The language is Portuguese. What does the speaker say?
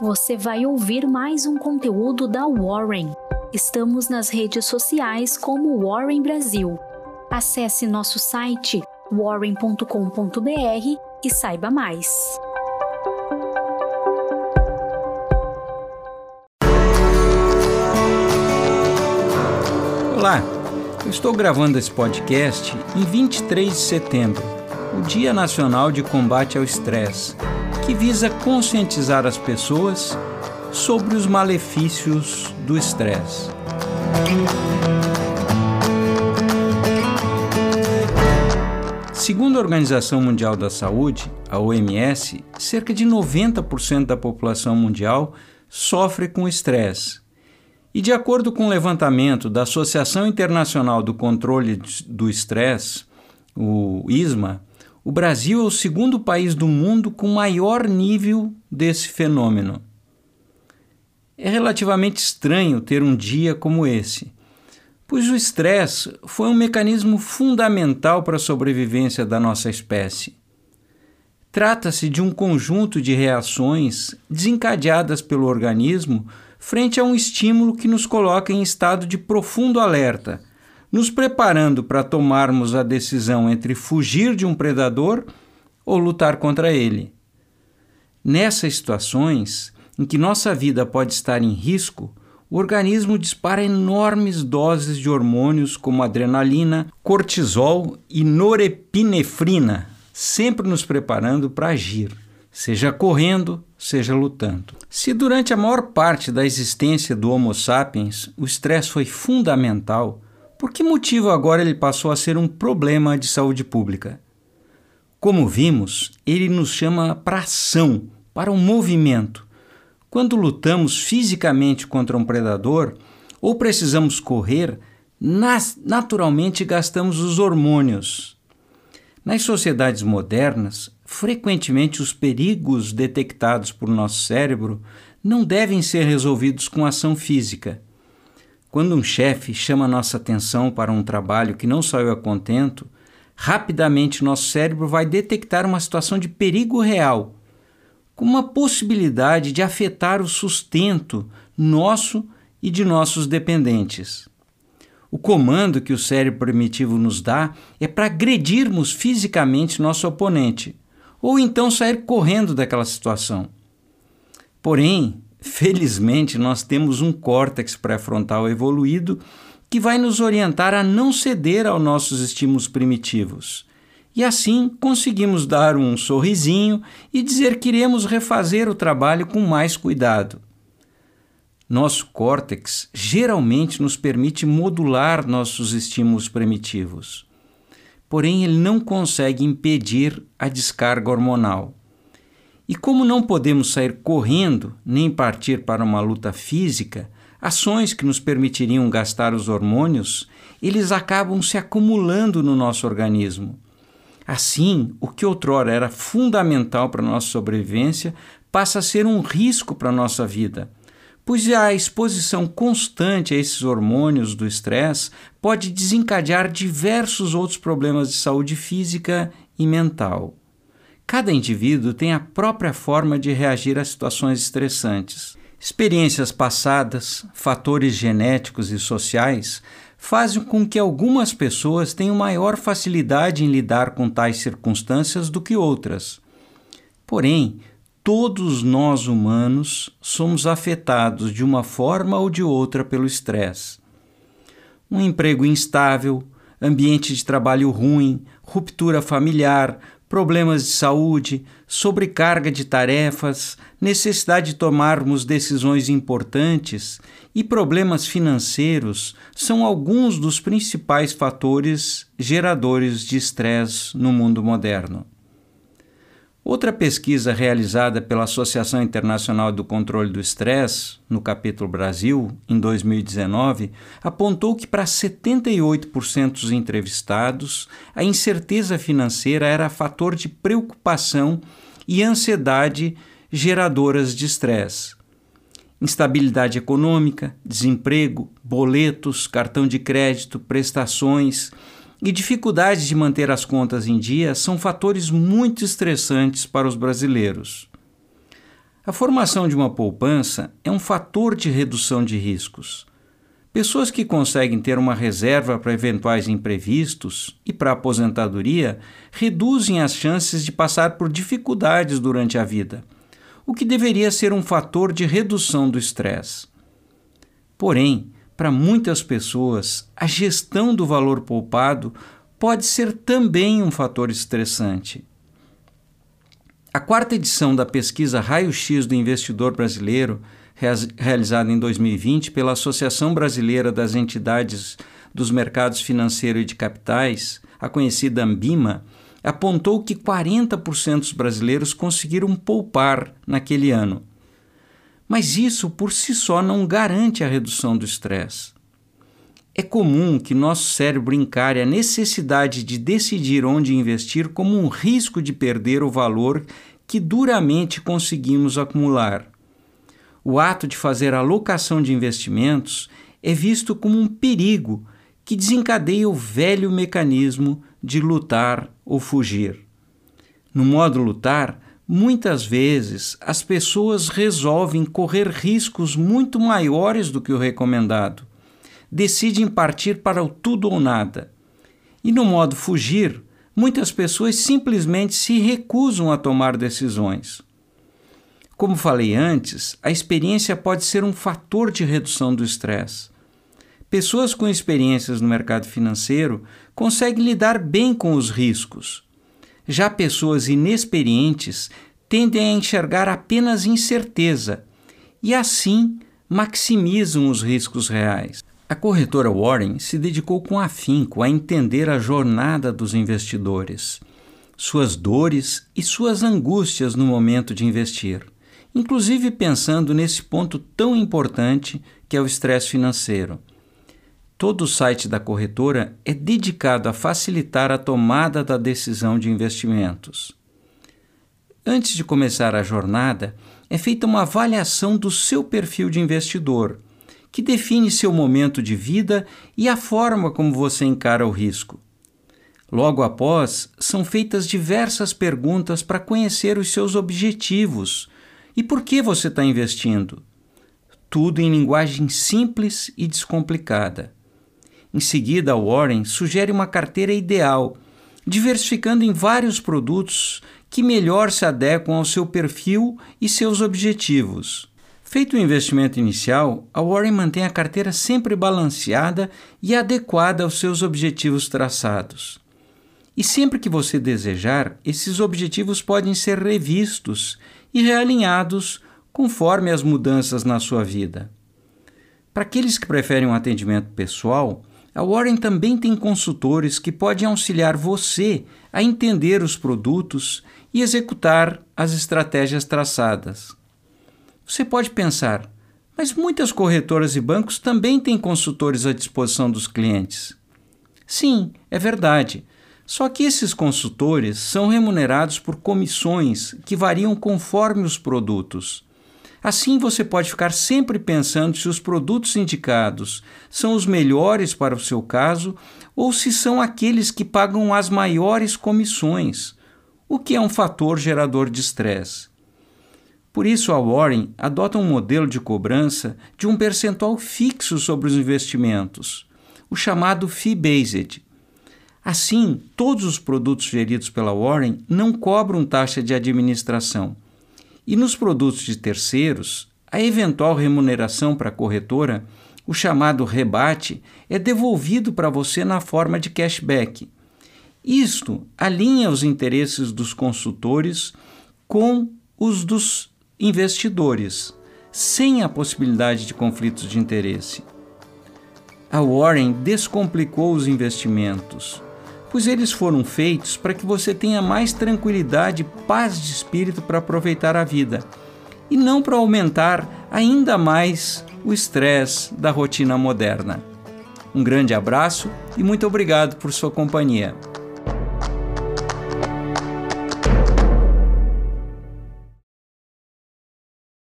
você vai ouvir mais um conteúdo da Warren. Estamos nas redes sociais como Warren Brasil. Acesse nosso site warren.com.br e saiba mais. Olá, eu estou gravando esse podcast em 23 de setembro, o Dia Nacional de Combate ao Estresse, que visa conscientizar as pessoas sobre os malefícios do estresse. Segundo a Organização Mundial da Saúde, a OMS, cerca de 90% da população mundial sofre com estresse. E de acordo com o um levantamento da Associação Internacional do Controle do Estresse, o ISMA, o Brasil é o segundo país do mundo com maior nível desse fenômeno. É relativamente estranho ter um dia como esse, pois o estresse foi um mecanismo fundamental para a sobrevivência da nossa espécie. Trata-se de um conjunto de reações desencadeadas pelo organismo frente a um estímulo que nos coloca em estado de profundo alerta, nos preparando para tomarmos a decisão entre fugir de um predador ou lutar contra ele. Nessas situações em que nossa vida pode estar em risco, o organismo dispara enormes doses de hormônios como adrenalina, cortisol e norepinefrina, sempre nos preparando para agir, seja correndo, seja lutando. Se durante a maior parte da existência do Homo sapiens o estresse foi fundamental, por que motivo agora ele passou a ser um problema de saúde pública? Como vimos, ele nos chama para ação, para um movimento quando lutamos fisicamente contra um predador ou precisamos correr, naturalmente gastamos os hormônios. Nas sociedades modernas, frequentemente os perigos detectados por nosso cérebro não devem ser resolvidos com ação física. Quando um chefe chama nossa atenção para um trabalho que não saiu a contento, rapidamente nosso cérebro vai detectar uma situação de perigo real com uma possibilidade de afetar o sustento nosso e de nossos dependentes. O comando que o cérebro primitivo nos dá é para agredirmos fisicamente nosso oponente, ou então sair correndo daquela situação. Porém, felizmente, nós temos um córtex pré-frontal evoluído que vai nos orientar a não ceder aos nossos estímulos primitivos e assim conseguimos dar um sorrisinho e dizer que iremos refazer o trabalho com mais cuidado. Nosso córtex geralmente nos permite modular nossos estímulos primitivos. Porém, ele não consegue impedir a descarga hormonal. E como não podemos sair correndo nem partir para uma luta física, ações que nos permitiriam gastar os hormônios, eles acabam se acumulando no nosso organismo Assim, o que outrora era fundamental para a nossa sobrevivência passa a ser um risco para a nossa vida, pois a exposição constante a esses hormônios do estresse pode desencadear diversos outros problemas de saúde física e mental. Cada indivíduo tem a própria forma de reagir a situações estressantes. Experiências passadas, fatores genéticos e sociais fazem com que algumas pessoas tenham maior facilidade em lidar com tais circunstâncias do que outras. Porém, todos nós humanos somos afetados de uma forma ou de outra pelo estresse. Um emprego instável, ambiente de trabalho ruim, ruptura familiar, problemas de saúde, sobrecarga de tarefas, necessidade de tomarmos decisões importantes e problemas financeiros são alguns dos principais fatores geradores de estresse no mundo moderno. Outra pesquisa realizada pela Associação Internacional do Controle do Estresse, no capítulo Brasil, em 2019, apontou que para 78% dos entrevistados, a incerteza financeira era fator de preocupação e ansiedade geradoras de estresse. Instabilidade econômica, desemprego, boletos, cartão de crédito, prestações e dificuldades de manter as contas em dia são fatores muito estressantes para os brasileiros. A formação de uma poupança é um fator de redução de riscos. Pessoas que conseguem ter uma reserva para eventuais imprevistos e para a aposentadoria reduzem as chances de passar por dificuldades durante a vida, o que deveria ser um fator de redução do estresse. Porém, para muitas pessoas, a gestão do valor poupado pode ser também um fator estressante. A quarta edição da pesquisa Raio-X do Investidor Brasileiro realizada em 2020 pela Associação Brasileira das Entidades dos Mercados Financeiro e de Capitais, a conhecida Ambima, apontou que 40% dos brasileiros conseguiram poupar naquele ano. Mas isso por si só não garante a redução do estresse. É comum que nosso cérebro encare a necessidade de decidir onde investir como um risco de perder o valor que duramente conseguimos acumular o ato de fazer alocação de investimentos é visto como um perigo que desencadeia o velho mecanismo de lutar ou fugir. No modo lutar, muitas vezes as pessoas resolvem correr riscos muito maiores do que o recomendado. Decidem partir para o tudo ou nada. E no modo fugir, muitas pessoas simplesmente se recusam a tomar decisões. Como falei antes, a experiência pode ser um fator de redução do estresse. Pessoas com experiências no mercado financeiro conseguem lidar bem com os riscos. Já pessoas inexperientes tendem a enxergar apenas incerteza e, assim, maximizam os riscos reais. A corretora Warren se dedicou com afinco a entender a jornada dos investidores, suas dores e suas angústias no momento de investir inclusive pensando nesse ponto tão importante que é o estresse financeiro. Todo o site da corretora é dedicado a facilitar a tomada da decisão de investimentos. Antes de começar a jornada, é feita uma avaliação do seu perfil de investidor, que define seu momento de vida e a forma como você encara o risco. Logo após, são feitas diversas perguntas para conhecer os seus objetivos, e por que você está investindo? Tudo em linguagem simples e descomplicada. Em seguida, Warren sugere uma carteira ideal, diversificando em vários produtos que melhor se adequam ao seu perfil e seus objetivos. Feito o investimento inicial, a Warren mantém a carteira sempre balanceada e adequada aos seus objetivos traçados. E sempre que você desejar, esses objetivos podem ser revistos e realinhados conforme as mudanças na sua vida. Para aqueles que preferem um atendimento pessoal, a Warren também tem consultores que podem auxiliar você a entender os produtos e executar as estratégias traçadas. Você pode pensar, mas muitas corretoras e bancos também têm consultores à disposição dos clientes. Sim, é verdade, só que esses consultores são remunerados por comissões que variam conforme os produtos. Assim você pode ficar sempre pensando se os produtos indicados são os melhores para o seu caso ou se são aqueles que pagam as maiores comissões, o que é um fator gerador de estresse. Por isso, a Warren adota um modelo de cobrança de um percentual fixo sobre os investimentos, o chamado fee-based Assim, todos os produtos geridos pela Warren não cobram taxa de administração. E nos produtos de terceiros, a eventual remuneração para a corretora, o chamado rebate, é devolvido para você na forma de cashback. Isto alinha os interesses dos consultores com os dos investidores, sem a possibilidade de conflitos de interesse. A Warren descomplicou os investimentos pois eles foram feitos para que você tenha mais tranquilidade e paz de espírito para aproveitar a vida, e não para aumentar ainda mais o estresse da rotina moderna. Um grande abraço e muito obrigado por sua companhia.